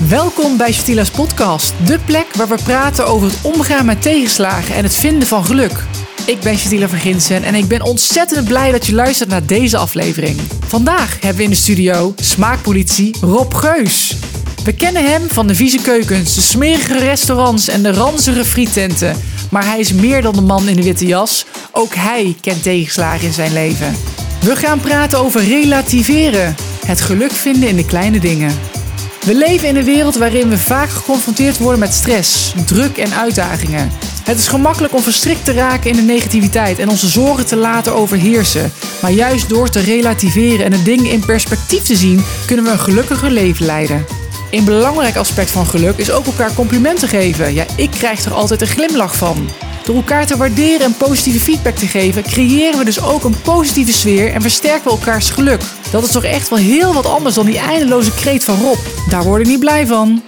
Welkom bij Shatila's podcast, de plek waar we praten over het omgaan met tegenslagen en het vinden van geluk. Ik ben Shatila Verginsen en ik ben ontzettend blij dat je luistert naar deze aflevering. Vandaag hebben we in de studio smaakpolitie Rob Geus. We kennen hem van de vieze keukens, de smerige restaurants en de ranzige friettenten. Maar hij is meer dan de man in de witte jas. Ook hij kent tegenslagen in zijn leven. We gaan praten over relativeren, het geluk vinden in de kleine dingen. We leven in een wereld waarin we vaak geconfronteerd worden met stress, druk en uitdagingen. Het is gemakkelijk om verstrikt te raken in de negativiteit en onze zorgen te laten overheersen. Maar juist door te relativeren en de dingen in perspectief te zien, kunnen we een gelukkiger leven leiden. Een belangrijk aspect van geluk is ook elkaar complimenten geven. Ja, ik krijg er altijd een glimlach van. Door elkaar te waarderen en positieve feedback te geven, creëren we dus ook een positieve sfeer en versterken we elkaars geluk. Dat is toch echt wel heel wat anders dan die eindeloze kreet van Rob. Daar word ik niet blij van.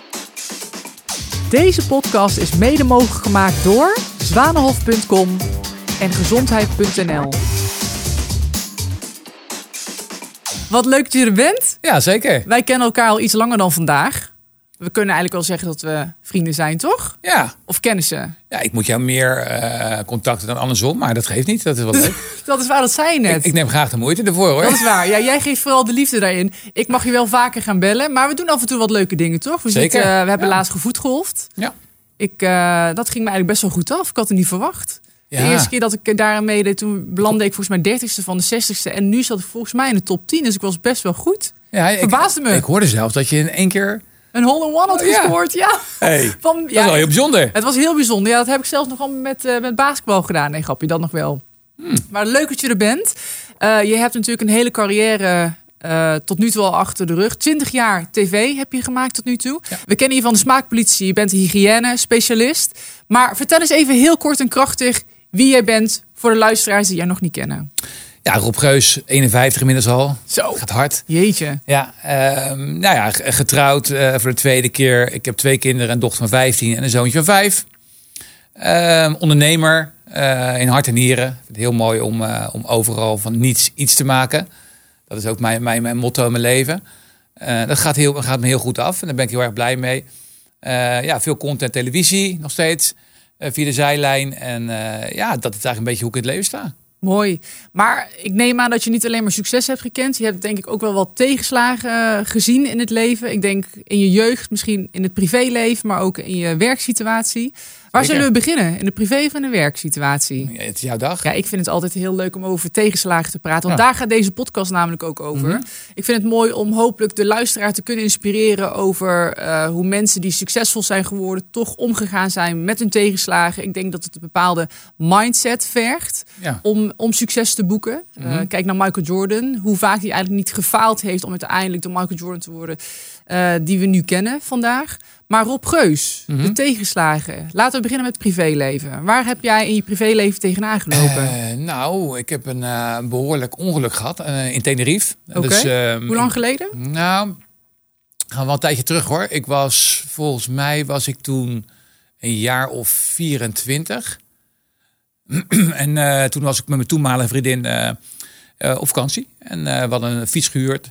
Deze podcast is mede mogelijk gemaakt door zwanenhof.com en gezondheid.nl. Wat leuk dat je er bent. Ja, zeker. Wij kennen elkaar al iets langer dan vandaag. We kunnen eigenlijk wel zeggen dat we vrienden zijn, toch? Ja, Of kennissen. ja ik moet jou meer eh, contacten dan andersom, maar dat geeft niet. Dat is wel leuk. Dat is waar, dat zei je net. ik, ik neem graag de moeite ervoor hoor. Dat is waar. Ja, jij geeft vooral de liefde daarin. Ik mag je wel vaker gaan bellen, maar we doen af en toe wat leuke dingen, toch? We, Zeker. zitten, we hebben Ja. laatst gevoetgolfd. Ja. Ik, eh, dat ging me eigenlijk best wel goed af. Ik had het niet verwacht. Ja. De eerste keer dat ik daaraan meedeed, toen belandde ik volgens mij dertigste van de zestigste. En nu zat ik volgens mij in de top 10, dus ik was best wel goed. Ja, ik, Verbaasde me. Ik hoorde zelfs dat je in één keer... Een hole in one had Oh, ja. gescoord, ja. Hey, Van, dat is wel heel bijzonder. Het was heel bijzonder. Ja, dat heb ik zelfs nog allemaal met, eh, met basketbal gedaan. Nee, grapje, dat nog wel. Hmm. Maar leuk dat je er bent. Eh, je hebt natuurlijk een hele carrière eh, tot nu toe al achter de rug. 20 jaar tv heb je gemaakt tot nu toe. Ja. We kennen je van de smaakpolitie. Je bent hygiëne-specialist. Maar vertel eens even heel kort en krachtig wie jij bent voor de luisteraars die jij nog niet kennen. Ja, Rob Geus, 51 inmiddels al. Zo. Gaat hard. Jeetje. Ja, ehm, nou ja, getrouwd eh, voor de tweede keer. Ik heb twee kinderen, een dochter van 15 en een zoontje van 5. Ehm, ondernemer eh, in hart en nieren. Heel mooi om, eh, om overal van niets iets te maken. Dat is ook mijn, mijn, mijn motto in mijn leven. Dat gaat, heel, gaat me heel goed af en daar ben ik heel erg blij mee. Ja, veel content televisie nog steeds. via de zijlijn. En ja, dat is eigenlijk een beetje hoe ik in het leven sta. Mooi. Maar ik neem aan dat je niet alleen maar succes hebt gekend. Je hebt denk ik ook wel wat tegenslagen eh, gezien in het leven. Ik denk in je jeugd, misschien in het privéleven, maar ook in je werksituatie. Waar zullen we beginnen? In de privé of in de werksituatie? Ja, het is jouw dag. Ja, ik vind het altijd heel leuk om over tegenslagen te praten. Want Ja. daar gaat deze podcast namelijk ook over. Mhm. Ik vind het mooi om hopelijk de luisteraar te kunnen inspireren over eh, hoe mensen die succesvol zijn geworden, toch omgegaan zijn met hun tegenslagen. Ik denk dat het een bepaalde mindset vergt Ja. om, om succes te boeken. Eh, Mhm. kijk naar Michael Jordan. Hoe vaak hij eigenlijk niet gefaald heeft om uiteindelijk de Michael Jordan te worden eh, die we nu kennen vandaag. Maar Rob Geus, Mhm. de tegenslagen. Laten we beginnen met het privéleven. Waar heb jij in je privéleven tegenaan gelopen? Eh, nou, ik heb een eh, behoorlijk ongeluk gehad eh, in Tenerife. Dus, ehm, Hoe lang geleden? Nou, gaan we wel een tijdje terug hoor. Ik was, volgens mij was ik toen een jaar of 24. en toen was ik met mijn toenmalige vriendin op vakantie. En we hadden een fiets gehuurd.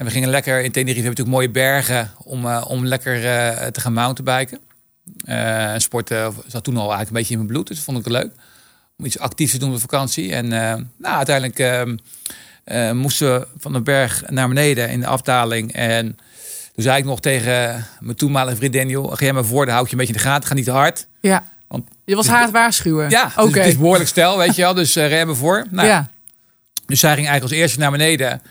En we gingen lekker in Tenerife. Hebben natuurlijk mooie bergen om, eh, om lekker eh, te gaan mountainbiken. Eh sporten zat toen al eigenlijk een beetje in mijn bloed. Dus dat vond ik wel leuk. Om iets actiefs te doen op vakantie. En nou, uiteindelijk moesten we van de berg naar beneden in de afdaling. En toen zei ik nog tegen mijn toenmalige vriendin... joh, ga jij maar voor, dan hou ik je een beetje in de gaten. Ga niet te hard. Ja. Want- je was haar het waarschuwen. Ja, dus oké. het is behoorlijk stel, weet je wel. Dus uh, rem voor. Nou, ja. Dus zij ging eigenlijk als eerste naar beneden.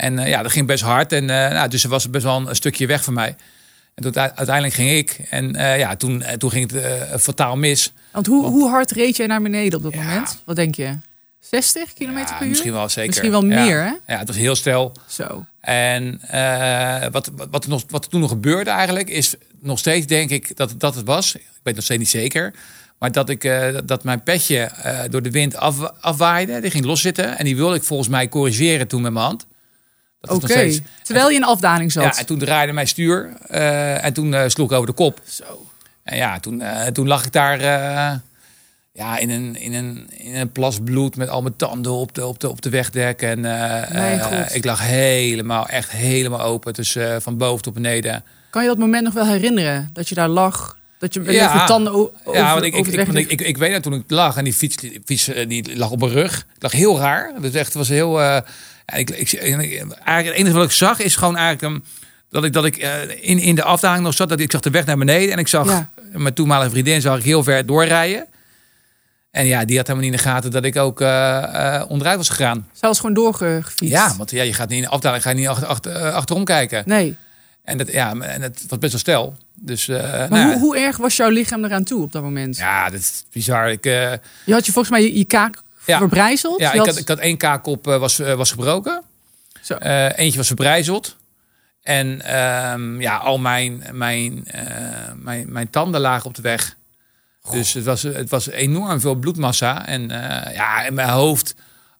En eh, ja, dat ging best hard. En eh, nou, dus ze was best wel een stukje weg van mij. En toen, uiteindelijk ging ik. En eh, ja, toen, toen ging het fataal mis. Want hoe, hoe hard reed jij naar beneden op dat Ja. moment? Wat denk je? 60 kilometer Ja, per uur? misschien wel zeker. Misschien wel Ja. meer, hè? Ja, het was heel stel. Zo. En wat, wat, er nog, wat er toen nog gebeurde eigenlijk, is nog steeds denk ik dat dat het was. Ik weet nog steeds niet zeker. Maar dat, ik, dat mijn petje door de wind af, afwaaide. Die ging loszitten. En die wilde ik volgens mij corrigeren toen met mijn hand. Oké. Terwijl je in een afdaling zat. Ja, en toen draaide mijn stuur. eh, en toen eh, sloeg ik over de kop. Zo. En ja, toen, eh, toen lag ik daar. eh, ja, in een, in een, in een plas bloed met al mijn tanden op de, op de, op de wegdek. En eh, eh, god. ik lag helemaal, echt helemaal open. Dus eh, van boven tot beneden. Kan je dat moment nog wel herinneren? Dat je daar lag? Dat je met Ja. je tanden over, ja, want ik, ik, ik, ik, ik, ik weet dat toen ik lag en die fiets, die fiets eh, die lag op mijn rug. Het lag heel raar. Dus echt, was heel... ja, ik, ik, eigenlijk het enige wat ik zag is gewoon eigenlijk... um, dat ik, dat ik eh, in, in de afdaling nog zat. Dat ik zag de weg naar beneden. En ik zag Ja. mijn toenmalige vriendin zag ik heel ver doorrijden. En ja, die had helemaal niet in de gaten dat ik ook eh, onderuit was gegaan. Was gewoon doorgefietst. Ja, want ja, je gaat niet in de afdaling, ga je niet achter, achter, achterom kijken. Nee. En dat, ja, en het was best wel stel. Dus, eh, Maar nou hoe, hoe erg was jouw lichaam eraan toe op dat moment? ja, dat is bizar. Ik, eh, Je had je volgens mij je, je kaak Ja. verbrijzeld. ja, ik had, ik had één kaakkop eh, was, was gebroken. Zo. Eentje was verbrijzeld. En ehm, ja, al mijn, mijn, mijn, mijn tanden lagen op de weg. Dus het was, het was enorm veel bloedmassa. En ja, in mijn hoofd,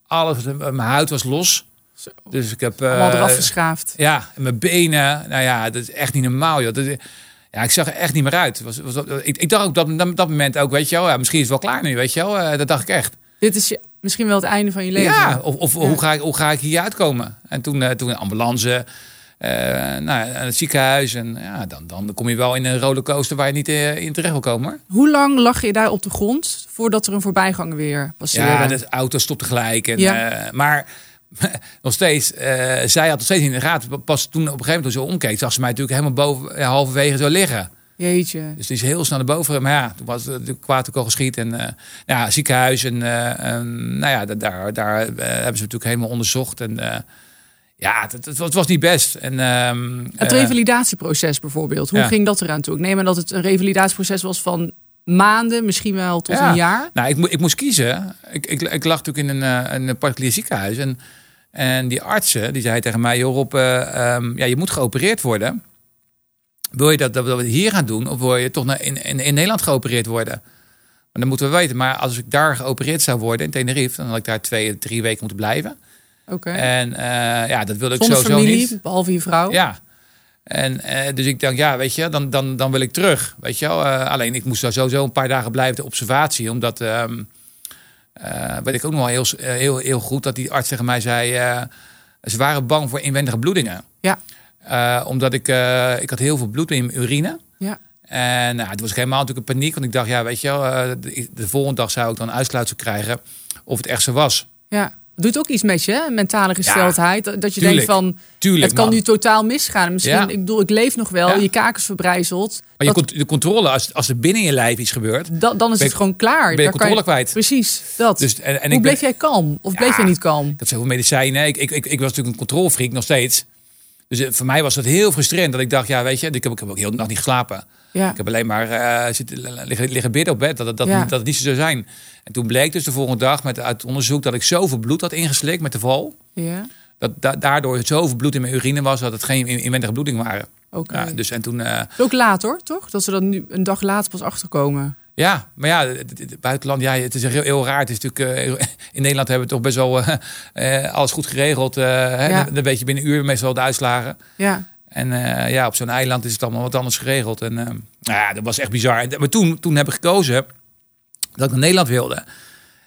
alles, mijn huid was los. Zo. Dus ik heb... allemaal eraf geschaafd. Ja, en mijn benen. Nou ja, dat is echt niet normaal, joh. Dat, ja, ik zag er echt niet meer uit. Was, was, ik, ik dacht ook dat, dat, dat moment ook, weet je wel. Ja, misschien is het wel klaar nu, weet je wel. Eh, dat dacht ik echt. Dit is je, misschien wel het einde van je leven. Ja, of, of Ja. Hoe, ga ik, hoe ga ik hier uitkomen? En toen, eh, toen een ambulance, eh nou, naar het ziekenhuis. En ja, dan, dan kom je wel in een rollercoaster waar je niet eh, in terecht wil komen. Hoe lang lag je daar op de grond voordat er een voorbijganger weer passeerde? Ja, de auto stopte gelijk. En, Ja. eh, maar nog steeds, eh, zij had nog steeds in de gaten. Pas toen op een gegeven moment toen ze omkeek, zag ze mij natuurlijk helemaal boven, ja, halverwege zo liggen. Jeetje. Dus die is heel snel naar boven. Maar ja, toen was het de kwaad ook al geschiet. En eh, ja, ziekenhuis. En eh, nou ja, da- daar, daar hebben ze natuurlijk helemaal onderzocht. En ja, het, het, het was niet best. En, ehm, Het revalidatieproces bijvoorbeeld. Hoe ja. ging dat eraan toe? Ik neem aan dat het een revalidatieproces was van maanden, misschien wel tot Ja. een jaar. Nou, ik, ik moest kiezen. Ik, ik, ik lag natuurlijk in een, een particulier ziekenhuis. En, en die artsen, die zei tegen mij... Joh, Rob, eh, ehm, ja, je moet geopereerd worden. Wil je dat, dat we hier gaan doen? Of wil je toch naar, in, in, in Nederland geopereerd worden? Maar dan moeten we weten. Maar als ik daar geopereerd zou worden in Tenerife... dan had ik daar twee, drie weken moeten blijven. Oké. En eh, ja, dat wilde ik Zonder sowieso familie, niet. behalve je vrouw. Ja. En eh, dus ik dacht, ja, weet je, dan, dan, dan wil ik terug. Weet je wel. Alleen ik moest daar sowieso een paar dagen blijven de observatie. Omdat, ehm, eh, weet ik ook nog wel heel, eh, heel, heel goed, dat die arts tegen mij zei... eh, ze waren bang voor inwendige bloedingen. Ja. Omdat ik, ik had heel veel bloed in mijn urine. Ja. En nou, het was helemaal natuurlijk een paniek. Want ik dacht, ja, weet je wel, de, de volgende dag zou ik dan uitsluitsel krijgen of het echt zo was. ja. Doet ook iets met je, mentale gesteldheid. Dat- dat je tuurlijk. denkt van, Tuurlijk, het kan man. nu totaal misgaan. Misschien, Ja. ik bedoel, ik leef nog wel. Ja. Je kaak is verbrijzeld. Maar je, Dat- de controle, als, als er binnen je lijf iets gebeurt... da- dan is het je- gewoon klaar. ben je Daar controle kwijt. Precies, dat. Dus, en, en Hoe ik bleef ben- jij kalm? Of bleef jij niet kalm? Ik had zoveel medicijnen. Ik, ik, ik, ik was natuurlijk een controlefreak nog steeds. Dus eh, voor mij was het heel frustrerend dat ik dacht, ja, weet je, ik heb, ik heb ook heel de nacht niet geslapen. Ja. Ik heb alleen maar eh, liggen, liggen bidden op bed, dat, het- dat, Ja. dat het niet zo zou zijn. En toen bleek dus de volgende dag met, uit onderzoek dat ik zoveel bloed had ingeslikt met de val. Ja, Dat da- daardoor zoveel bloed in mijn urine was dat het geen in- inwendige bloeding waren. oké. Dus en toen, eh, ook laat hoor, toch? Dat ze dat nu een dag later pas achterkomen. ja, maar ja, het, buitenland, ja, het is heel, heel raar. Het is natuurlijk, eh, in Nederland hebben we toch best wel eh, alles goed geregeld. eh, hè? Ja. Dan, dan weet je binnen een uur meestal de uitslagen. Ja, En eh, ja, op zo'n eiland is het allemaal wat anders geregeld. En eh, nou ja, dat was echt bizar. En, maar toen, toen heb ik gekozen dat ik naar Nederland wilde.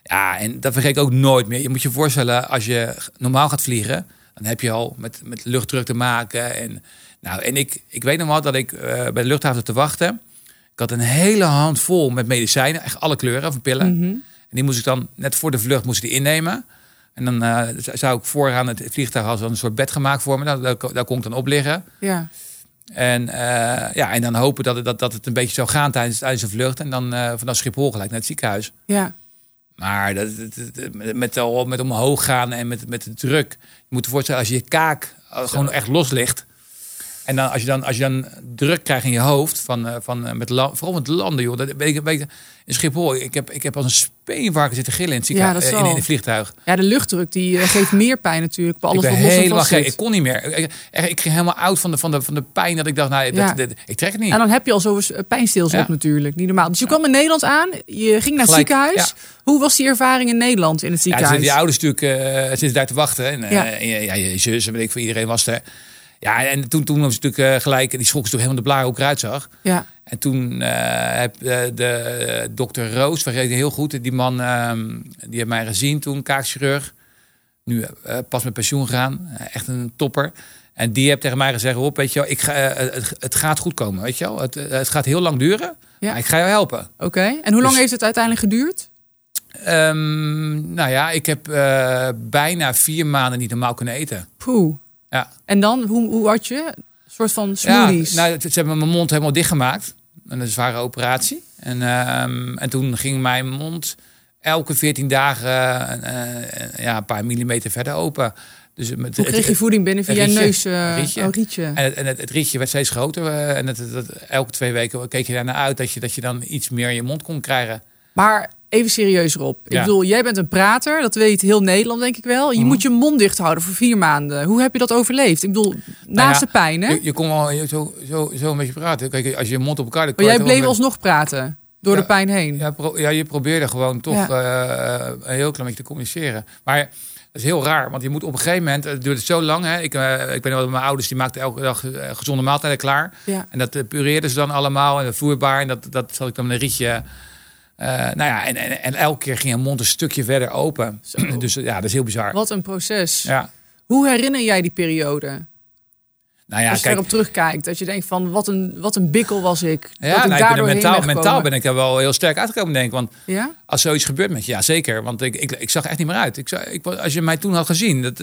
Ja, en dat vergeet ik ook nooit meer. Je moet je voorstellen, als je normaal gaat vliegen, dan heb je al met, met luchtdruk te maken. En, nou, en ik, ik weet nog wel dat ik eh, bij de luchthaven te wachten. Ik had een hele hand vol met medicijnen, echt alle kleuren van pillen. Mhm. En die moest ik dan, net voor de vlucht, moest ik die innemen. En dan eh, zou ik vooraan het vliegtuig als een soort bed gemaakt voor me. Nou, daar, daar kon ik dan op liggen. ja. En, eh, ja, en dan hopen dat het, dat, dat het een beetje zou gaan tijdens, tijdens de vlucht. En dan eh, vanaf Schiphol gelijk naar het ziekenhuis. ja. Maar dat, met, met, met omhoog gaan en met, met de druk. Je moet je voorstellen als je je kaak gewoon echt los ligt. En dan als je dan, als je dan druk krijgt in je hoofd, van, eh, van, eh, met vooral met landen, joh. Dat weet ik, weet ik, in Schiphol, ik heb, ik heb als een speenvarken zitten gillen in het, dat eh, in, in het vliegtuig. Ja, de luchtdruk die geeft meer pijn natuurlijk. Bij alles ik ben wat helemaal gek. Ik kon niet meer. Ik, ik, ik ging helemaal oud van de, van de, van de pijn dat ik dacht, nou, Ja. dat, ik trek het niet. En dan heb je al zo pijnstils Ja. op natuurlijk. Niet normaal. Dus je kwam in Nederland aan. Je ging naar het Gelijk, ziekenhuis. Hoe was die ervaring in Nederland in het Ja, ziekenhuis? zitten die ouders natuurlijk eh, zitten daar te wachten. En, Ja. ja, je zus en weet ik voor iedereen was er. Ja, en toen, toen was het natuurlijk eh, gelijk, die schrok zich helemaal de blaar ik eruit zag. Ja. En toen eh, heb eh, de dokter Roos, ik heel goed, die man, ehm, die heeft mij gezien toen, kaakchirurg. Nu pas met pensioen gegaan, echt een topper. En die heeft tegen mij gezegd, op, weet je wel, ik ga, het, het gaat goed komen, weet je wel. Het, het gaat heel lang duren, Ja. maar ik ga jou helpen. Oké. En hoe lang Dus- heeft het uiteindelijk geduurd? Ehm, nou ja, ik heb bijna vier maanden niet normaal kunnen eten. Poeh. Ja. En dan, hoe, hoe had je? Een soort van Ja, smoothies. nou, ze hebben mijn mond helemaal dichtgemaakt. Een zware operatie. En, ehm, en toen ging mijn mond elke 14 dagen eh, eh, ja, een paar millimeter verder open. Dus met, hoe kreeg je voeding binnen via je rietje. neus? Een rietje. Oh, rietje. En, het, en het, het rietje werd steeds groter. en het, elke twee weken keek je daarnaar uit dat je, dat je dan iets meer in je mond kon krijgen. Maar even serieus erop. Ik bedoel, jij bent een prater. Dat weet heel Nederland, denk ik wel. Je Mhm. moet je mond dicht houden voor vier maanden. Hoe heb je dat overleefd? Ik bedoel, naast ja, de pijn, hè? Je, je kon wel zo, zo, zo een beetje praten. Kijk, als je je mond op elkaar... Maar jij bleef met- alsnog praten. Door Ja. de pijn heen. Ja, pro- ja, je probeerde gewoon toch eh, een heel klein beetje te communiceren. Maar dat is heel raar, want je moet op een gegeven moment, het duurt zo lang. Hè? Ik, eh, ik ben wel mijn ouders, die maakten elke dag eh, gezonde maaltijden klaar. Ja. En dat pureerden ze dan allemaal en dat vloeibaar. En dat, dat zat ik dan met een rietje. Eh, nou ja, en, en, en elke keer ging je mond een stukje verder open. Dus ja, dat is heel bizar. Wat een proces. Ja. Hoe herinner jij die periode? Nou ja, Als je kijk, erop terugkijkt. Dat je denkt van, wat een, wat een bikkel was ik. dat ja, ik nou, ik ben mentaal, ben mentaal ben ik er wel heel sterk uitgekomen, denk ik. Want Ja? Als zoiets gebeurt met je, ja zeker. Want ik, ik, ik zag echt niet meer uit. Ik, zag, ik, als je mij toen had gezien, dat,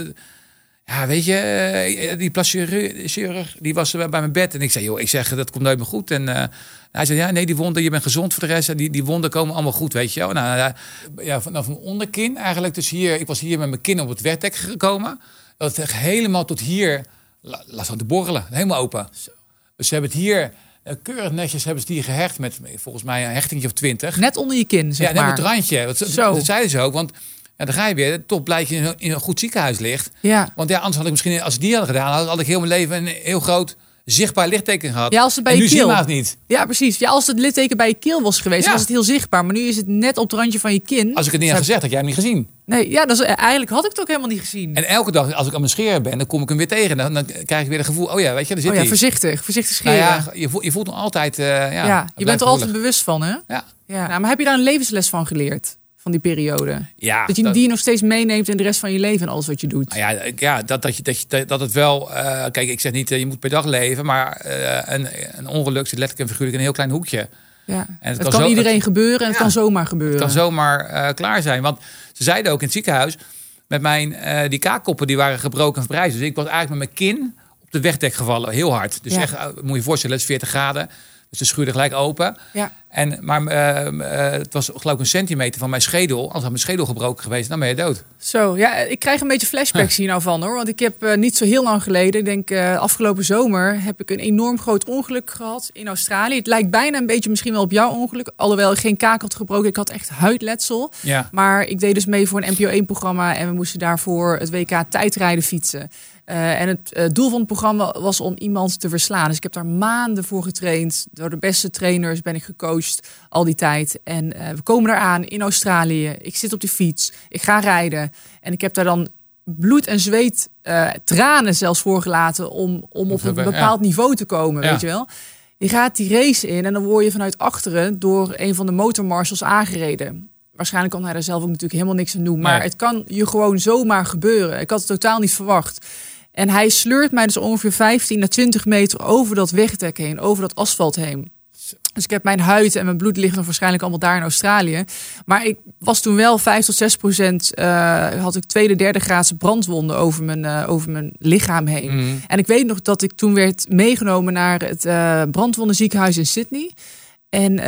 ja, weet je, eh, die plastic chirurg, die was bij mijn bed. En ik zei, joh, ik zeg, dat komt nooit meer goed. En eh, hij zei, ja, nee, die wonden, je bent gezond voor de rest. En die, die wonden komen allemaal goed, weet je wel. Nou, ja, ja, vanaf mijn onderkin eigenlijk. Dus hier, ik was hier met mijn kin op het werkdek gekomen. Dat het helemaal tot hier, la- laat het te borrelen, helemaal open. Dus ze hebben het hier, eh, keurig netjes hebben ze hier gehecht met volgens mij een hechtingje of twintig. Net onder je kin, zeg Ja, net maar. met het randje. Dat, Zo. dat zeiden ze ook. Want ja, dan ga je weer. Top blijkt je in een, goed ziekenhuis ligt. Ja. Want ja, anders had ik misschien, als ik die had gedaan, had, had ik heel mijn leven een heel groot zichtbaar litteken gehad. Ja, als het bij en je nu keel- niet. ja, precies. Ja, als het litteken bij je keel was geweest, Ja. was het heel zichtbaar. Maar nu is het net op het randje van je kin. Als ik het niet had gezegd, had jij hem niet gezien. Nee, ja, dat is, eigenlijk had ik het ook helemaal niet gezien. En elke dag, als ik aan mijn scheren ben, dan kom ik hem weer tegen. Dan, dan krijg ik weer het gevoel, oh ja, weet je, daar zit oh ja, voorzichtig. Voorzichtig Nou scheren. ja, je voelt, je voelt nog altijd, eh, ja, ja, je bent er altijd bewust van, hè? Ja, Ja. Nou, maar heb je daar een levensles van geleerd? Van die periode? ja Dat je die nog steeds meeneemt in de rest van je leven en alles wat je doet. Nou ja, ja dat, dat, je, dat, je, dat het wel... eh, kijk, ik zeg niet, eh, je moet per dag leven. Maar eh, een, een ongeluk zit letterlijk en figuurlijk in een heel klein hoekje. Ja. het Het, kan kan, zo- iedereen het- gebeuren en het kan zomaar gebeuren. Het kan zomaar klaar zijn. Want ze zeiden ook in het ziekenhuis... met mijn, die kaakkoppen die waren gebroken en verbrijzeld. Dus ik was eigenlijk met mijn kin op de wegdek gevallen. Heel hard. Dus echt, moet je je voorstellen, het is 40 graden. Dus de schuurde gelijk open. Ja. En, maar eh, eh, het was geloof ik een centimeter van mijn schedel. Als had mijn schedel gebroken geweest, dan ben je dood. Zo, ja, ik krijg een beetje flashbacks hier nou van hoor. Want ik heb eh, niet zo heel lang geleden, ik denk eh, afgelopen zomer, heb ik een enorm groot ongeluk gehad in Australië. Het lijkt bijna een beetje misschien wel op jouw ongeluk. Alhoewel ik geen kaak had gebroken, ik had echt huidletsel. Ja. Maar ik deed dus mee voor een NPO 1-programma en we moesten daarvoor het WK tijdrijden fietsen. Eh, en het eh, doel van het programma was om iemand te verslaan. Dus ik heb daar maanden voor getraind. Door de beste trainers ben ik gecoacht al die tijd. En eh, we komen eraan in Australië. Ik zit op de fiets. Ik ga rijden. En ik heb daar dan bloed en zweet, tranen zelfs voorgelaten om, om op een Ja. bepaald niveau te komen. Ja. Weet je wel? Je gaat die race in en dan word je vanuit achteren door een van de motormarshals aangereden. Waarschijnlijk kan hij er zelf ook natuurlijk helemaal niks aan doen. Maar Nee. het kan je gewoon zomaar gebeuren. Ik had het totaal niet verwacht. En hij sleurt mij dus ongeveer 15 à 20 meter over dat wegdek heen, over dat asfalt heen. Dus ik heb mijn huid en mijn bloed liggen nog waarschijnlijk allemaal daar in Australië. Maar ik was toen wel 5 tot 6 procent, eh, had ik tweede, derde graadse brandwonden over mijn, eh, over mijn lichaam heen. Mhm. En ik weet nog dat ik toen werd meegenomen naar het eh brandwondenziekenhuis in Sydney. En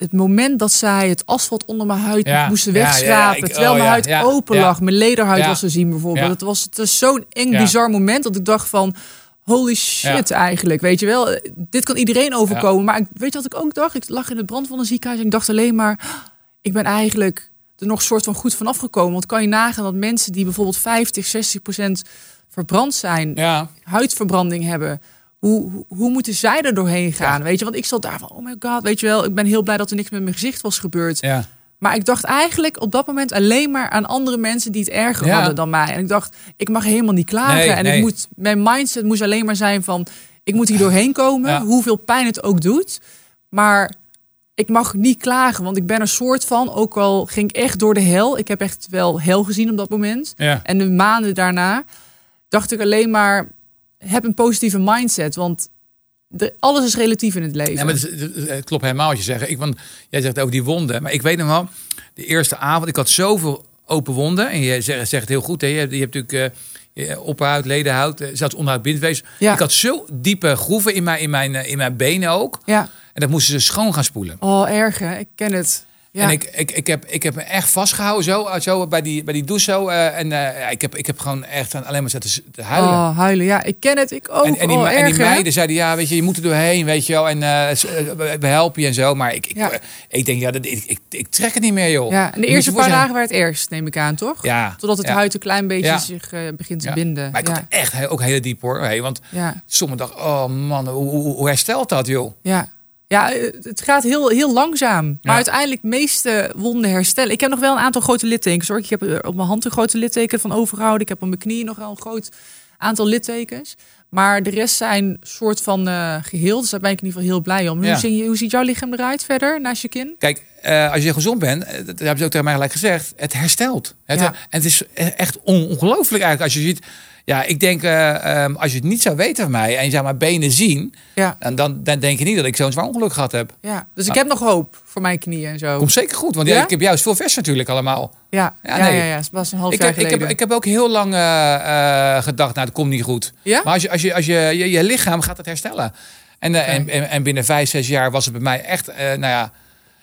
het moment dat zij het asfalt onder mijn huid Ja, moesten ja, ja, ja, wegschrapen, terwijl oh, mijn huid open lag, mijn lederhuid was te zien bijvoorbeeld. Het was, het was zo'n eng, bizar moment dat ik dacht van... Holy shit, eigenlijk. Weet je wel, dit kan iedereen overkomen. Maar ik- weet je wat ik ook dacht? Ik lag in het brandwondenziekenhuis en ik dacht alleen maar... "Ah, Ik ben eigenlijk er nog soort van goed vanaf gekomen. Want kan je nagaan dat mensen die bijvoorbeeld 50, 60 procent verbrand zijn... Ja, huidverbranding hebben... Hoe, hoe, moeten zij er doorheen gaan? Weet je, want ik zat daar van, oh my god, weet je wel, ik ben heel blij dat er niks met mijn gezicht was gebeurd. ja. Maar ik dacht eigenlijk op dat moment alleen maar aan andere mensen die het erger Ja. hadden dan mij. En ik dacht, ik mag helemaal niet klagen. Nee, en nee. ik moet, mijn mindset moest alleen maar zijn van, ik moet hier doorheen komen, Ja. hoeveel pijn het ook doet. Maar ik mag niet klagen, want ik ben een soort van, ook al ging ik echt door de hel. Ik heb echt wel hel gezien op dat moment. Ja. En de maanden daarna dacht ik alleen maar, heb een positieve mindset. Want de, alles is relatief in het leven. Ja, maar het, is- klopt helemaal wat je zegt. Ik, want jij zegt over die wonden. Maar ik weet nog wel, de eerste avond, ik had zoveel open wonden. En je zegt, zegt heel goed, hè, je, hebt, je hebt natuurlijk eh, je opperhuid, ledenhout, eh, zelfs onderhoud, bindweefsel. Ja. Ik had zo diepe groeven in mijn, in, mijn, eh, in mijn benen ook. Ja. En dat moesten ze schoon gaan spoelen. Oh, erg hè? Ik ken het. Ja. En ik, ik, ik, heb, ik heb me echt vastgehouden zo, zo bij, die, bij die douche zo. eh, en ja, ik, heb, ik heb gewoon echt aan- alleen maar zitten huilen. Oh, huilen. Ja, ik ken het. Ik ook. En, en, die, oh, en die hè? meiden zeiden, ja, weet je, je moet er doorheen, weet je wel. En eh, we helpen je en zo. Maar ik, ik, Ja. ik denk, ja, dat, ik, ik, ik trek het niet meer, joh. Ja, en de eerste paar dagen waren het ergst, neem ik aan, toch? Ja. Totdat het ja, huid een klein beetje zich begint te ja. binden. Maar ik had echt ook hele diep, hoor. Hey, want sommigen dachten, oh man, hoe, hoe, hoe herstelt dat, joh? Ja. Ja, eh, het gaat heel, heel langzaam. Maar Ja. uiteindelijk meeste wonden herstellen. Ik heb nog wel een aantal grote littekens hoor. Ik heb er op mijn hand een grote litteken van overgehouden. Ik heb op mijn knie nog wel een groot aantal littekens. Maar de rest zijn soort van eh geheel. Dus daar ben ik in ieder geval heel blij om. Ja. Hoe, zie je, hoe ziet jouw lichaam eruit verder naast je kin? Kijk, eh, als je gezond bent, eh, dat hebben ze ook tegen mij gelijk gezegd, het herstelt. Het, Ja. En het is e- echt on- ongelooflijk eigenlijk als je ziet. Ja, ik denk, eh, ehm, als je het niet zou weten van mij en je zou mijn benen zien, Ja. dan, dan, dan denk je niet dat ik zo'n zwaar ongeluk gehad heb. ja. Dus ik heb nog hoop voor mijn knieën en zo. Komt zeker goed, want ja? Ja? ik heb juist veel vers natuurlijk allemaal. Ja, Ja, ja, ja, nee. ja, Het was een half Ik jaar heb, ik, geleden. heb, ik heb ook heel lang eh, eh, gedacht, nou, dat komt niet goed. Ja? Maar als je, als je, als je, je, je lichaam gaat het herstellen. En, en, en, en binnen vijf, zes jaar was het bij mij echt, nou ja,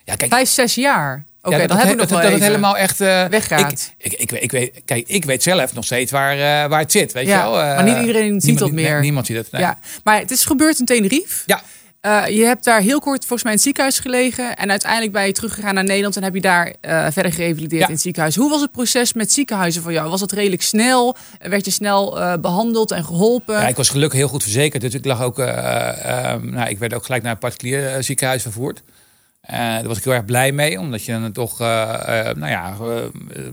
ja kijk, Vijf, zes jaar. Oké, ja, dat, dat, nog dat, wel dat het helemaal echt eh, Weggaat. Ik, ik, ik, weet- ik weet, kijk, ik weet zelf nog steeds waar, eh, waar het zit, weet Ja, je wel. Eh, maar niet iedereen ziet dat meer. nee, niemand ziet nee. Ja, maar het is gebeurd in Tenerife. Ja. Eh, je hebt daar heel kort volgens mij in het ziekenhuis gelegen. En uiteindelijk ben je teruggegaan naar Nederland en heb je daar eh, verder gerevalideerd Ja. in het ziekenhuis. Hoe was het proces met ziekenhuizen voor jou? Was het redelijk snel? Werd je snel eh, behandeld en geholpen? Ja, ik was gelukkig heel goed verzekerd. Dus ik lag ook, eh, ehm, nou, ik werd ook gelijk naar een particulier eh, ziekenhuis vervoerd. Eh, daar was ik heel erg blij mee, omdat je dan toch, eh, eh, nou ja,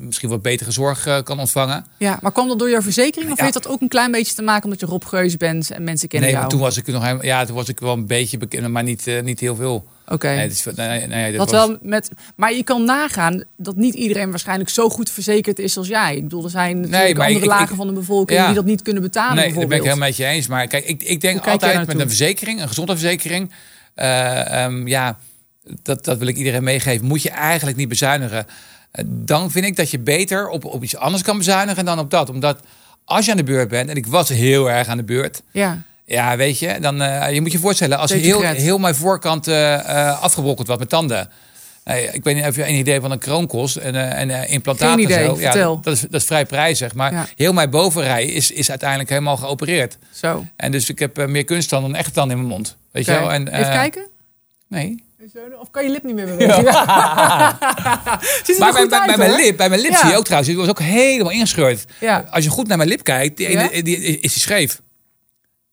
misschien wat betere zorg kan ontvangen. Ja, maar kwam dat door jouw verzekering? Of Ja. heeft dat ook een klein beetje te maken omdat je Rob Geus bent en mensen kennen Nee, jou? maar toen was ik nog helemaal, ja, toen was ik wel een beetje bekend, maar niet, niet heel veel. Oké. Nee, is, nee, nee, dat Wat was- wel met, maar je kan nagaan dat niet iedereen waarschijnlijk zo goed verzekerd is als jij. Ik bedoel, er zijn natuurlijk andere ik- lagen ik- van de bevolking Ja. die dat niet kunnen betalen. Nee, daar ben ik helemaal met je eens. Maar kijk, ik, ik denk altijd met een verzekering, een gezondheidsverzekering. eh, ehm, ja, dat, dat wil ik iedereen meegeven. Moet je eigenlijk niet bezuinigen. Eh, dan vind ik dat je beter op, op iets anders kan bezuinigen dan op dat. Omdat als je aan de beurt bent, en ik was heel erg aan de beurt. Ja, Ja, weet je, dan eh, je moet je voorstellen als heel, heel mijn voorkant eh, afgebrokkeld was met tanden. Ik weet niet of je een idee van een kroon kost en, eh en implantaat en idee, zo. Ja, vertel. dat, is, dat is vrij prijzig. Maar Ja. heel mijn bovenrij is, is uiteindelijk helemaal geopereerd. zo. En dus ik heb meer kunsttanden dan echte tanden in mijn mond. Weet je wel? En, Even kijken. Nee. Of kan je lip niet meer bewegen? Ziet Maar er bij, bij, uit, bij mijn lip, bij mijn lip Ja. zie je ook trouwens, die was ook helemaal ingescheurd. Ja. Als je goed naar mijn lip kijkt, die, ene- Ja? die, is die scheef.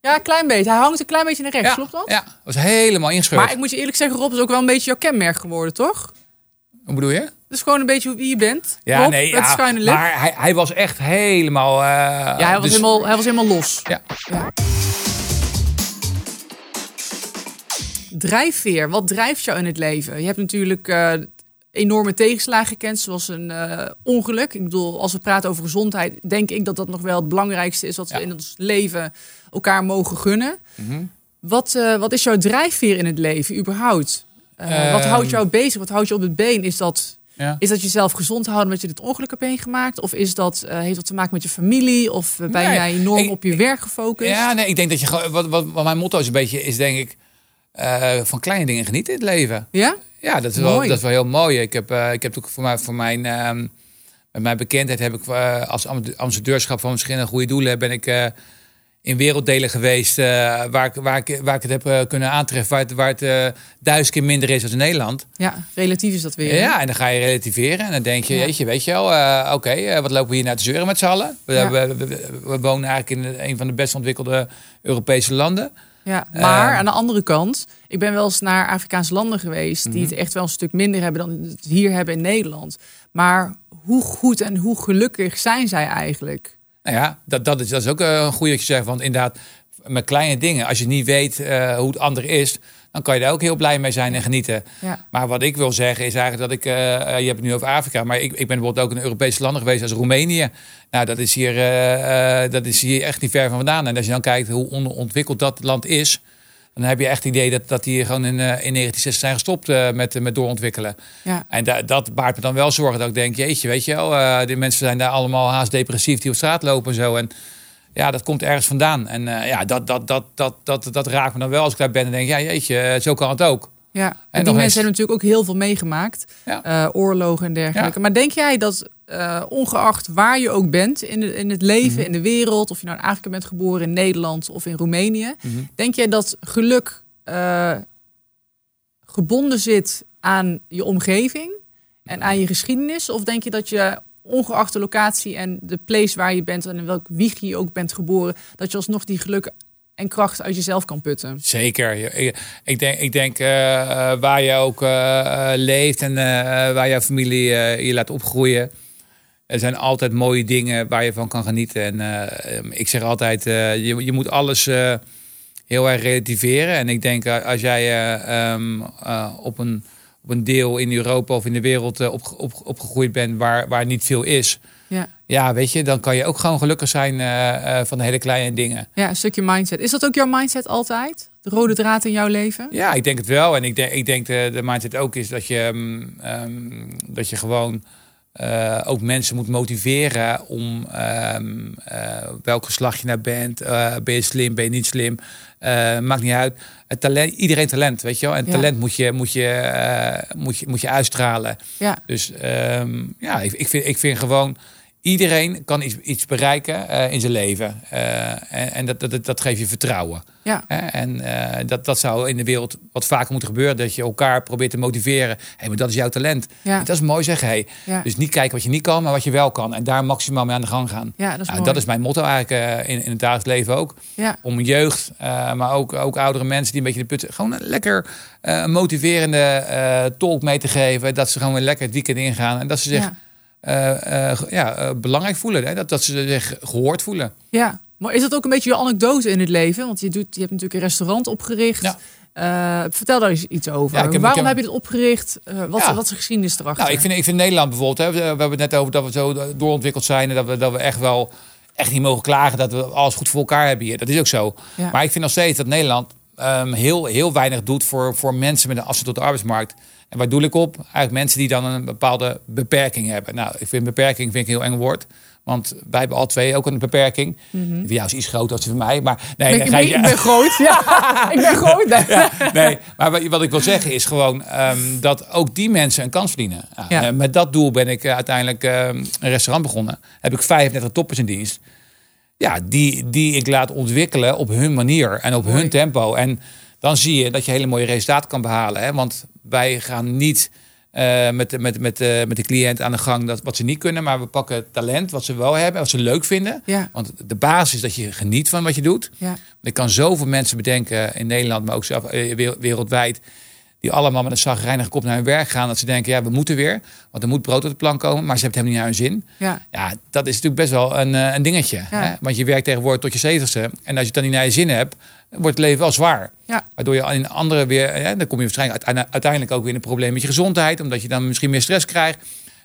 Ja, een klein beetje. Hij hangt een klein beetje naar rechts, Ja, klopt dat? ja, was helemaal ingescheurd. Maar ik moet je eerlijk zeggen, Rob is ook wel een beetje jouw kenmerk geworden, toch? Hoe bedoel je? Is gewoon een beetje wie je bent. Ja, Rob, nee, met ja, schuine lip. maar hij, hij was echt helemaal... eh, ja, hij was, dus- helemaal, hij was helemaal los. Ja. Drijfveer, wat drijft jou in het leven? Je hebt natuurlijk eh, enorme tegenslagen gekend, zoals een eh, ongeluk. Ik bedoel, als we praten over gezondheid, denk ik dat dat nog wel het belangrijkste is wat we in ons leven elkaar mogen gunnen. Mhm. Wat, eh, wat is jouw drijfveer in het leven überhaupt? Eh, wat Ehm. houdt jou bezig? Wat houdt je op het been? Is dat, Ja. is dat jezelf gezond houden omdat je dit ongeluk hebt meegemaakt? Of is dat, heeft dat te maken met je familie? Of ben Nee, jij enorm ik- op je werk gefocust? Ja, nee, ik denk dat je. Wat, wat, wat mijn motto is een beetje, is denk ik... eh, van kleine dingen genieten in het leven. Ja? Ja, dat is, wel, dat is wel heel mooi. Ik heb, eh, ik heb ook voor, mij, voor mijn, ehm, mijn bekendheid heb ik eh, als amb- ambassadeurschap van verschillende goede doelen ben ik in werelddelen geweest waar, ik, waar, ik, waar ik het heb kunnen aantreffen, waar het, waar het duizend keer minder is dan in Nederland. Ja, relatief is dat weer. Ja, en dan ga je relativeren en dan denk je, Ja. weet je, weet je wel, oké, wat lopen we hier naar te zeuren met z'n allen? We, Ja. we, we, we wonen eigenlijk in een van de best ontwikkelde Europese landen. Ja, maar Ehm. aan de andere kant, ik ben wel eens naar Afrikaanse landen geweest die Mhm. het echt wel een stuk minder hebben dan het hier hebben in Nederland. Maar hoe goed en hoe gelukkig zijn zij eigenlijk? Nou ja, dat, dat, is, dat is ook eh, een goede dat je zegt. Want inderdaad, met kleine dingen, als je niet weet eh, hoe het ander is, dan kan je daar ook heel blij mee zijn en genieten. Ja. Maar wat ik wil zeggen is eigenlijk dat ik, eh, eh, je hebt het nu over Afrika, maar ik, ik ben bijvoorbeeld ook in Europese landen geweest als Roemenië. Nou, dat is, hier, eh, dat is hier echt niet ver van vandaan. En als je dan kijkt hoe onderontwikkeld dat land is, dan heb je echt het idee dat, dat die gewoon in, in 1960 zijn gestopt met, met doorontwikkelen. Ja. En da- dat baart me dan wel zorgen dat ik denk, jeetje, weet je wel, eh, die mensen zijn daar allemaal haast depressief die op straat lopen en zo. En ja, dat komt ergens vandaan. En eh, ja, dat, dat, dat, dat, dat, dat raakt me dan wel als ik daar ben en denk, ja, jeetje, eh, zo kan het ook. Ja, en, die eens- mensen hebben natuurlijk ook heel veel meegemaakt. Ja. Eh, oorlogen en dergelijke. Maar denk jij dat, ongeacht waar je ook bent in, de, in het leven, Mhm. in de wereld, of je nou in Afrika bent geboren, in Nederland of in Roemenië, Mhm. denk jij dat geluk gebonden zit aan je omgeving en aan je geschiedenis? Of denk je dat je, ongeacht de locatie en de place waar je bent en in welk wieg je ook bent geboren, dat je alsnog die geluk en kracht uit jezelf kan putten? Zeker. Ik, denk, ik denk eh, eh, waar je ook eh, leeft en waar jouw familie je laat opgroeien. Er zijn altijd mooie dingen waar je van kan genieten. En eh, eh, ik zeg altijd, je, je moet alles heel erg relativeren. En ik denk, als jij eh, ehm, eh, op, een, op een deel in Europa of in de wereld eh, op, op, opgegroeid bent waar, waar niet veel is. Ja. Ja, weet je, dan kan je ook gewoon gelukkig zijn eh, eh, van de hele kleine dingen. Ja, een stukje mindset. Is dat ook jouw mindset altijd? De rode draad in jouw leven? Ja, ik denk het wel. En ik denk, ik denk de, de mindset ook is dat je, mm, ehm, dat je gewoon ook mensen moet motiveren om ehm, eh, welk geslacht je nou bent. Ben je slim, ben je niet slim? Eh, maakt niet uit. Het talent, iedereen talent, weet je wel. En Ja. talent moet je, moet, je, eh, moet, je, moet je uitstralen. Ja, Dus ehm, ja, ik, ik, vind, ik vind gewoon... Iedereen kan iets, iets bereiken eh, in zijn leven. Eh, en en dat, dat, dat geeft je vertrouwen. ja? En eh, dat, dat zou in de wereld wat vaker moeten gebeuren. Dat je elkaar probeert te motiveren. Hé, maar dat is jouw talent. ja, Dat is mooi zeggen. Hey. ja. Dus niet kijken wat je niet kan, maar wat je wel kan. En daar maximaal mee aan de gang gaan. ja, dat is Nou, mooi. dat is mijn motto eigenlijk in, in het dagelijks leven ook. Ja, Om jeugd, maar ook, ook oudere mensen die een beetje de put... Gewoon een lekker motiverende tolk mee te geven. Dat ze gewoon weer lekker het weekend ingaan. En dat ze zich ja, eh, eh, ja, eh, belangrijk voelen. Hè? Dat, dat ze zich gehoord voelen. ja. Maar is dat ook een beetje je anekdote in het leven? Want je, doet, je hebt natuurlijk een restaurant opgericht. Ja. Vertel daar eens iets over. Ja, ik heb- Waarom heb- heb je het opgericht? Eh, wat, Ja. wat is de geschiedenis erachter? Nou, ik vind, ik vind Nederland bijvoorbeeld, hè, we hebben het net over dat we zo doorontwikkeld zijn en dat we, dat we echt wel echt niet mogen klagen dat we alles goed voor elkaar hebben hier. Dat is ook zo. Ja. Maar ik vind nog steeds dat Nederland ehm, heel, heel weinig doet voor, voor mensen met een afstand tot de arbeidsmarkt. En waar doe ik op? Eigenlijk mensen die dan een bepaalde beperking hebben. Nou, ik vind beperking vind ik een heel eng woord. Want wij hebben al twee ook een beperking. Van jou is iets groter dan van mij. Maar nee, ik, ben, je- ik ben groot. Ja, ik ben groot. Nee. ja, nee, maar wat- ik wil zeggen is gewoon ehm, dat ook die mensen een kans verdienen. Ja, Ja. en met dat doel ben ik eh, uiteindelijk ehm, een restaurant begonnen. Heb ik 35 toppers in dienst. Ja, die, die ik laat ontwikkelen op hun manier en op Mooi. hun tempo. En dan zie je dat je hele mooie resultaten kan behalen. Hè? Want wij gaan niet eh, met, de- met, met, eh, met de cliënt aan de gang dat, wat ze niet kunnen. Maar we pakken het talent wat ze wel hebben, wat ze leuk vinden. Ja, Want de basis is dat je geniet van wat je doet. ja, Ik kan zoveel mensen bedenken in Nederland, maar ook zelf eh, wereld- wereldwijd. Die allemaal met een zagrijnige kop naar hun werk gaan. Dat ze denken, ja, we moeten weer. Want er moet brood op de plank komen. Maar ze hebben het helemaal niet naar hun zin. ja, Ja, dat is natuurlijk best wel een, een dingetje. Ja. Hè? Want je werkt tegenwoordig tot je zeventigste. En als je het dan niet naar je zin hebt, wordt het leven wel zwaar. ja. Waardoor je in andere weer... Hè, dan kom je waarschijnlijk uite- uiteindelijk ook weer in een probleem met je gezondheid. Omdat je dan misschien meer stress krijgt.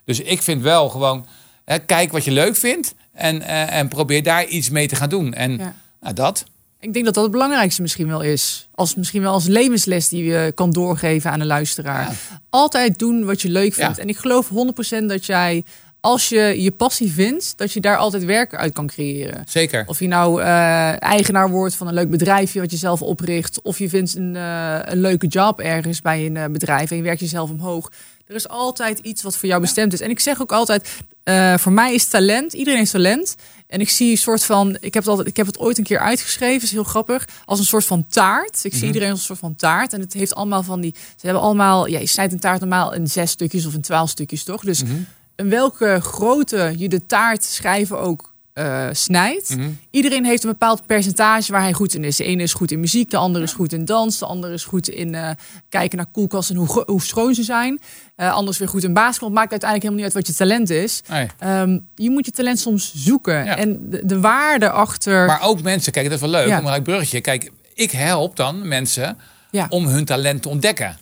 Dus ik vind wel gewoon... Hè, kijk wat je leuk vindt. En, eh, en probeer daar iets mee te gaan doen. En Ja. nou, dat... Ik denk dat dat het belangrijkste misschien wel is. Als, misschien wel als levensles die je kan doorgeven aan de luisteraar. Ja. Altijd doen wat je leuk vindt. Ja. En ik geloof 100% dat jij, als je je passie vindt, dat je daar altijd werk uit kan creëren. Zeker. Of je nou eh, eigenaar wordt van een leuk bedrijfje wat je zelf opricht. Of je vindt een, eh, een leuke job ergens bij een eh, bedrijf en je werkt jezelf omhoog. Er is altijd iets wat voor jou bestemd is. En ik zeg ook altijd, eh, voor mij is talent, iedereen heeft talent. En ik zie een soort van, ik heb het, altijd, ik heb het ooit een keer uitgeschreven, is heel grappig, als een soort van taart. Ik zie Mhm. iedereen als een soort van taart. En het heeft allemaal van die, ze hebben allemaal, ja, je snijdt een taart normaal in zes stukjes of in twaalf stukjes, toch? Dus Mhm. Welke grootte je de taart schrijven ook eh, snijdt. Mhm. Iedereen heeft een bepaald percentage waar hij goed in is. De ene is goed in muziek, de andere is goed in dans, de andere is goed in eh, kijken naar koelkasten en hoe, hoe schoon ze zijn. Eh anders weer goed in basketbal. Maakt uiteindelijk helemaal niet uit wat je talent is. Nee. Ehm, je moet je talent soms zoeken. Ja. En de, de waarde achter. Maar ook mensen, kijk, dat is wel leuk, Ja. om een bruggetje. Kijk, ik help dan mensen ja. om hun talent te ontdekken.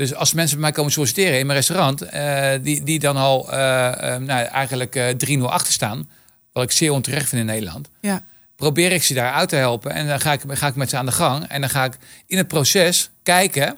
Dus als mensen bij mij komen solliciteren in mijn restaurant, eh, die, die dan al eh, eh, nou, eigenlijk eh 3-0 achter staan, wat ik zeer onterecht vind in Nederland, ja. probeer ik ze daar uit te helpen. En dan ga ik, ga ik met ze aan de gang. En dan ga ik in het proces kijken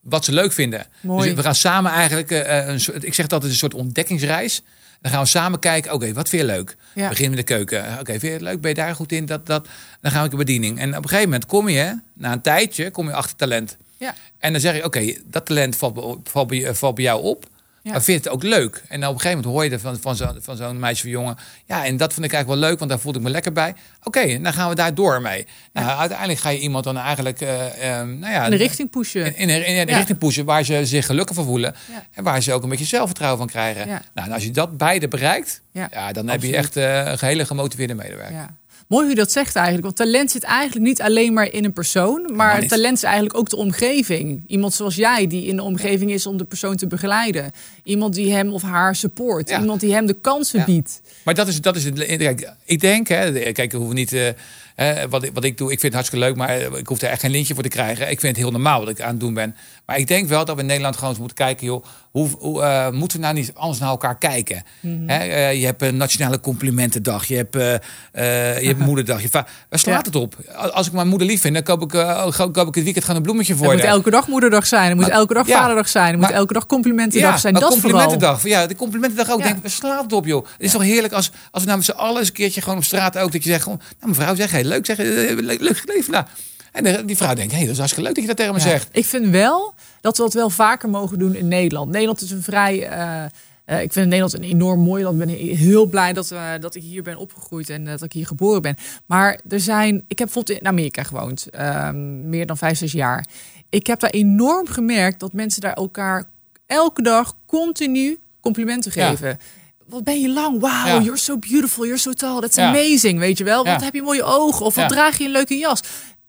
wat ze leuk vinden. Mooi. Dus we gaan samen eigenlijk, een soort, ik zeg dat het een soort ontdekkingsreis. Dan gaan we samen kijken, oké, wat vind je leuk? Ja. Begin met de keuken. Oké, vind je het leuk? Ben je daar goed in? Dat, dat. Dan gaan we de bediening. En op een gegeven moment kom je, na een tijdje, kom je achter talent. Ja. En dan zeg je, oké, dat talent valt, bij- valt, bij, valt bij jou op. Ja. Maar vind je het ook leuk? En dan op een gegeven moment hoor je van, van zo'n van zo'n meisje of jongen. Ja, en dat vond ik eigenlijk wel leuk, want daar voelde ik me lekker bij. Oké, dan gaan we daar door mee. Nou, uiteindelijk ga je iemand dan eigenlijk... eh, ehm, nou ja, In de richting pushen. in, in, in de Ja. richting pushen waar ze zich gelukkig van voelen. En waar ze ook een beetje zelfvertrouwen van krijgen. Nou, en als je dat beide bereikt, Ja, dan heb je echt eh, een hele gemotiveerde medewerker. Mooi hoe je dat zegt eigenlijk. Want talent zit eigenlijk niet alleen maar in een persoon. Maar talent is eigenlijk ook de omgeving. Iemand zoals jij die in de omgeving is om de persoon te begeleiden. Iemand die hem of haar support. Ja. Iemand die hem de kansen Ja. biedt. Maar dat is, dat is het. Kijk, ik denk, hè, kijk, we hoeven niet. eh, hè, wat, ik, wat ik doe, ik vind het hartstikke leuk, maar eh, ik hoef er echt geen lintje voor te krijgen. Ik vind het heel normaal wat ik aan het doen ben. Maar ik denk wel dat we in Nederland gewoon eens moeten kijken, joh, hoe, hoe eh, moeten we nou niet anders naar elkaar kijken? Mhm. Hè, eh, je hebt een nationale complimentendag, je hebt, je hebt moederdag. Je Waar slaat Ja. het op? Als ik mijn moeder lief vind, dan koop ik, eh, koop ik het weekend gewoon een bloemetje voor Het moet elke dag moederdag zijn. Het moet Maar- elke dag ja. vaderdag zijn. Het moet elke dag complimentendag zijn. maar Dat vooral. complimentendag. Ja, de complimentendag ook. Ja. Denk, slaat het op, joh. Het is toch heerlijk als, als we nou met z'n allen eens een keertje gewoon op straat ook dat je zegt, gewoon, nou mevrouw, zeg, hey, leuk, zeg, eh, leuk, leuk geleefd. Nou. En die vrouw denkt, hé, hey, dat is hartstikke leuk dat je dat tegen me Ja. zegt. Ik vind wel dat we dat wel vaker mogen doen in Nederland. Nederland is een vrij. eh, eh, ik vind Nederland een enorm mooi land. Ik ben heel blij dat, we, dat ik hier ben opgegroeid en eh, dat ik hier geboren ben. Maar er zijn. Ik heb bijvoorbeeld in Amerika gewoond, ehm, meer dan vijf, zes jaar. Ik heb daar enorm gemerkt dat mensen daar elkaar elke dag continu complimenten Ja. geven. Wat ben je lang? Wow, Ja. you're so beautiful, you're so tall. That's Ja. amazing, weet je wel? Wat Ja. heb je mooie ogen? Of wat draag je een leuke jas?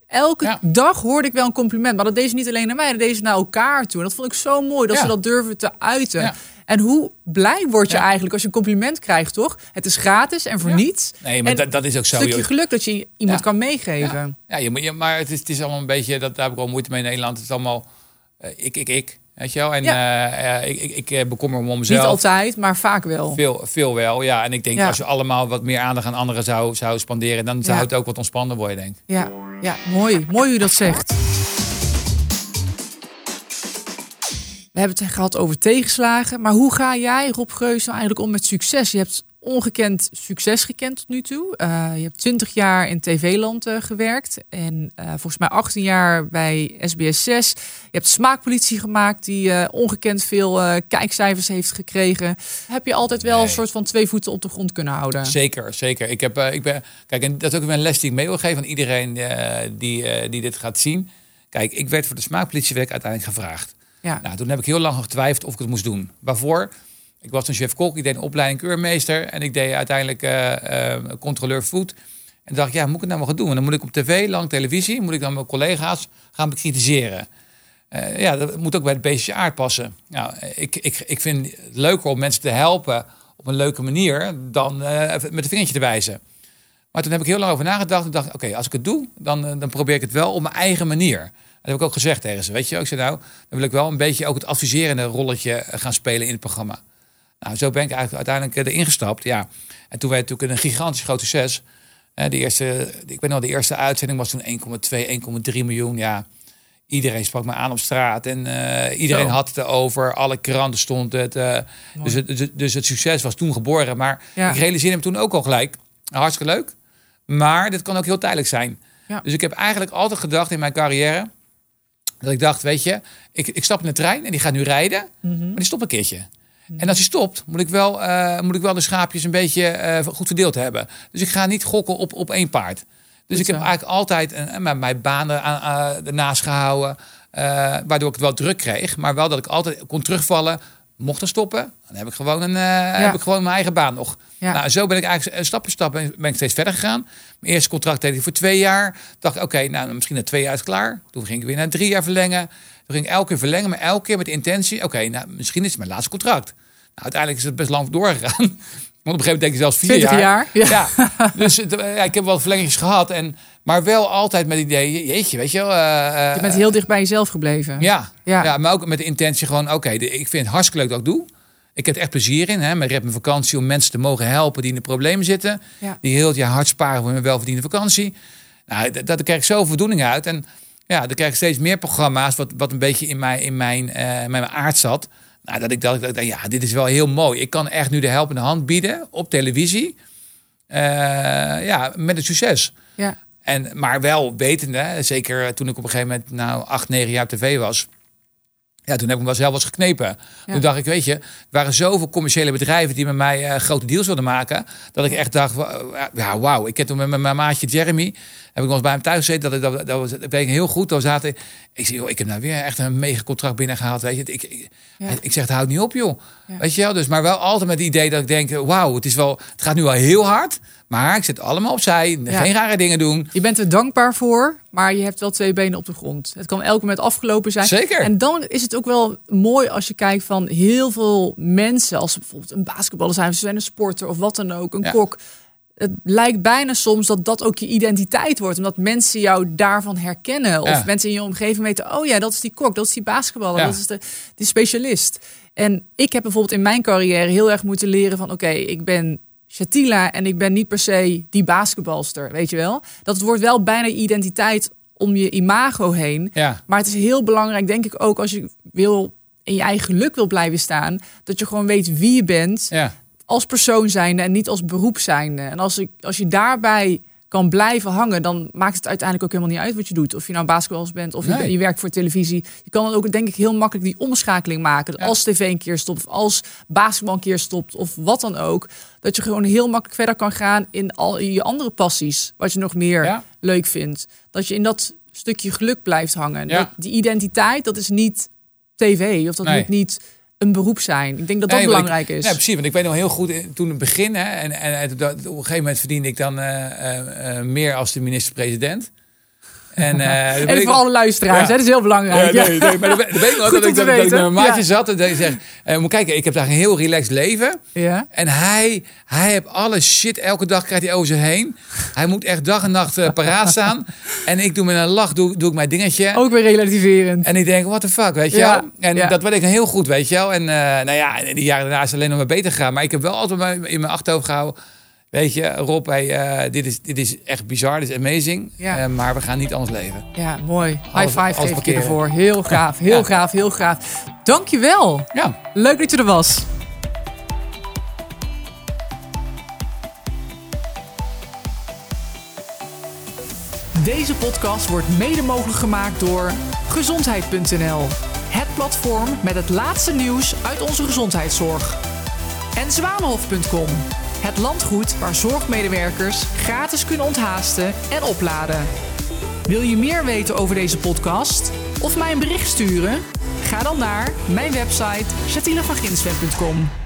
Elke dag hoorde ik wel een compliment. Maar dat deed ze niet alleen naar mij, dat deed ze naar elkaar toe. En dat vond ik zo mooi, dat ze dat durven te uiten. En hoe blij word je Ja. eigenlijk als je een compliment krijgt, toch? Het is gratis en voor Ja. niets. Nee, maar En dat, dat is ook zo. Een stukje joh. geluk dat je iemand Ja. kan meegeven. Ja, ja je, moet- je, maar het is, het is allemaal een beetje, dat, daar heb ik wel moeite mee in Nederland. Het is allemaal eh, ik, ik, ik. Weet je wel? En Ja. eh, eh, ik, ik, ik bekommer me om Niet mezelf. altijd, maar vaak wel. Veel, veel wel, ja. En ik denk Ja. als je allemaal wat meer aandacht aan anderen zou, zou spanderen, dan zou Ja. het ook wat ontspannender worden, denk ik. Ja, ja mooi. Mooi hoe je dat zegt. Hebben het gehad over tegenslagen. Maar hoe ga jij, Rob Geus, nou eigenlijk om met succes? Je hebt ongekend succes gekend tot nu toe. Eh, je hebt 20 jaar in TV-land eh, gewerkt. En eh, volgens mij 18 jaar bij SBS 6. Je hebt smaakpolitie gemaakt, die ongekend veel kijkcijfers heeft gekregen. Heb je altijd wel Nee. een soort van twee voeten op de grond kunnen houden? Zeker, zeker. Ik heb, ik ben, kijk, en dat is ook weer een les die ik mee wil geven aan iedereen die, die dit gaat zien. Kijk, ik werd voor de smaakpolitiewerk uiteindelijk gevraagd. Ja. Nou, toen heb ik heel lang getwijfeld of ik het moest doen. Waarvoor? Ik was een chef-kok, ik deed een opleiding keurmeester en ik deed uiteindelijk eh, eh, controleur food. En dacht, ja, moet ik het nou maar gaan doen? En dan moet ik op tv, lang televisie, moet ik dan mijn collega's gaan bekritiseren. Eh, ja, dat moet ook bij het beestje aard passen. Nou, ik, ik, ik vind het leuker om mensen te helpen op een leuke manier dan eh, met een vingertje te wijzen. Maar toen heb ik heel lang over nagedacht. Ik dacht, oké, als ik het doe, dan, dan probeer ik het wel op mijn eigen manier. Dat heb ik ook gezegd tegen ze. Weet je, ik zei nou, dan wil ik wel een beetje ook het adviserende rolletje eh, gaan spelen in het programma. Nou, zo ben ik eigenlijk uiteindelijk eh, erin gestapt. Ja. En toen werd het natuurlijk een gigantisch groot succes. Eh, De eerste, ik weet nog, de eerste uitzending was toen 1,2, 1,3 miljoen. Ja, iedereen sprak me aan op straat en iedereen Zo. had het erover. Alle kranten stond het. eh, dus, het dus, dus het succes was toen geboren. Maar Ja. ik realiseerde me toen ook al gelijk. Hartstikke leuk. Maar dit kan ook heel tijdelijk zijn. Ja. Dus ik heb eigenlijk altijd gedacht in mijn carrière. Dat ik dacht, weet je, ik, ik stap in de trein en die gaat nu rijden. Mhm. Maar die stopt een keertje. En als hij stopt, moet ik wel, eh, moet ik wel de schaapjes een beetje eh, goed verdeeld hebben. Dus ik ga niet gokken op, op één paard. Dus ik heb zo. eigenlijk altijd eh, mijn, mijn banen aan, ernaast gehouden. eh, waardoor ik het wel druk kreeg. Maar wel dat ik altijd kon terugvallen. Mocht er stoppen, dan heb ik gewoon, een, eh, heb ik gewoon mijn eigen baan nog. Ja. Nou, zo ben ik eigenlijk stap voor stap ben, ik steeds verder gegaan. Mijn eerste contract deed ik voor twee jaar. Dacht ik, oké, nou misschien na twee jaar is het klaar. Toen ging ik weer naar drie jaar verlengen. Toen ging ik elke keer verlengen, maar elke keer met de intentie, oké, nou misschien is het mijn laatste contract. Nou, uiteindelijk is het best lang doorgegaan. Want op een gegeven moment denk ik zelfs vier 20 jaar. Ja. dus eh, ja, ik heb wel verlengingetjes gehad. En, maar wel altijd met het idee, jeetje, weet je wel. eh, eh, Je bent heel dicht bij jezelf gebleven. ja, Ja. ja. maar ook met de intentie gewoon, oké, ik vind het hartstikke leuk dat ik doe. Ik heb er echt plezier in. Hè? Mijn rep mijn vakantie om mensen te mogen helpen die in de problemen zitten. Ja. Die heel het jaar hard sparen voor hun welverdiende vakantie. Nou, dat, daar krijg ik zoveel voldoening uit. En ja, dan krijg ik steeds meer programma's wat, wat een beetje in mijn, in mijn, eh, mijn aard zat. Nou, dat ik dacht, dat ik ja, dit is wel heel mooi. Ik kan echt nu de helpende hand bieden op televisie. Ja, met een succes. Ja. En, maar wel wetende, zeker toen ik op een gegeven moment nou acht, negen jaar tv was. Ja, toen heb ik me wel zelf eens geknepen. Ja. Toen dacht ik, weet je, er waren zoveel commerciële bedrijven die met mij eh, grote deals wilden maken. Dat ik echt dacht, ja, wauw. Ik heb toen met mijn- maatje Jeremy, ik nog eens bij hem thuis gezeten. Dat, dat, dat, was, dat weet ik heel goed. Toen zaten, ik zeg, joh, ik heb nou weer echt een mega contract binnengehaald. Weet je, ik, ik, Ja. ik zeg, het houdt niet op, joh. Ja. Weet je wel, dus maar wel altijd met het idee dat ik denk, wauw, het is wel, het gaat nu wel heel hard. Maar ik zit allemaal opzij, Ja. geen rare dingen doen. Je bent er dankbaar voor, maar je hebt wel twee benen op de grond. Het kan elk moment afgelopen zijn. Zeker. En dan is het ook wel mooi als je kijkt van heel veel mensen, als bijvoorbeeld een basketballer zijn, ze zijn een sporter of wat dan ook, een kok. Het lijkt bijna soms dat dat ook je identiteit wordt, omdat mensen jou daarvan herkennen. Of Ja. mensen in je omgeving weten, oh ja, dat is die kok, dat is die basketballer, Ja. dat is de, die specialist. En ik heb bijvoorbeeld in mijn carrière heel erg moeten leren van, oké, ik ben Shatila en ik ben niet per se die basketbalster, weet je wel. Dat het wordt wel bijna identiteit om je imago heen. Ja. Maar het is heel belangrijk, denk ik ook, als je wil in je eigen geluk wil blijven staan, dat je gewoon weet wie je bent Ja. Als persoon zijnde en niet als beroep zijnde. En als, ik, als je daarbij kan blijven hangen, dan maakt het uiteindelijk ook helemaal niet uit wat je doet. Of je nou basketballers bent of je, Nee. je werkt voor televisie. Je kan dan ook denk ik heel makkelijk die omschakeling maken. Ja. Als tv een keer stopt, of als basketbal een keer stopt, of wat dan ook. Dat je gewoon heel makkelijk verder kan gaan in al je andere passies. Wat je nog meer Ja. leuk vindt. Dat je in dat stukje geluk blijft hangen. Ja. Dat, die identiteit, dat is niet tv. Of dat Nee. moet niet een beroep zijn. Ik denk dat dat Nee, belangrijk ik, is. Ja, precies. Want ik weet nog heel goed, eh, toen het begin, hè, en, en, op een gegeven moment verdiende ik dan eh, eh, meer als de minister-president. En, weet En luisteraars, Ja. hè, dat is heel belangrijk. Ja, nee, nee, maar dat, weet ik nog dat ik, dat, ik met mijn maatje Ja. zat en dat ik zeg, eh, moet kijken, ik heb daar een heel relaxed leven. Ja. En hij, hij heeft alle shit, elke dag krijgt hij over zich heen. Hij moet echt dag en nacht eh, paraat staan. En ik doe met een lach, doe, doe ik mijn dingetje. Ook weer relativerend. En ik denk, what the fuck, weet je wel? En dat weet ik heel goed, weet je wel? En nou ja, in die jaren daarna is het alleen nog maar beter gegaan. Maar ik heb wel altijd in mijn achterhoofd gehouden... Weet je, Rob, hey, eh, dit, is, dit is echt bizar, dit is amazing. Ja. Eh, maar we gaan niet anders leven. Ja, mooi. High five alles geef ik je ervoor. Heel gaaf, heel Ja. gaaf, heel gaaf. Dankjewel. Ja, Leuk dat je er was. Deze podcast wordt mede mogelijk gemaakt door gezondheid.nl. Het platform met het laatste nieuws uit onze gezondheidszorg. En zwanenhof.com. Het landgoed waar zorgmedewerkers gratis kunnen onthaasten en opladen. Wil je meer weten over deze podcast of mij een bericht sturen? Ga dan naar mijn website chatinevanginswet.com.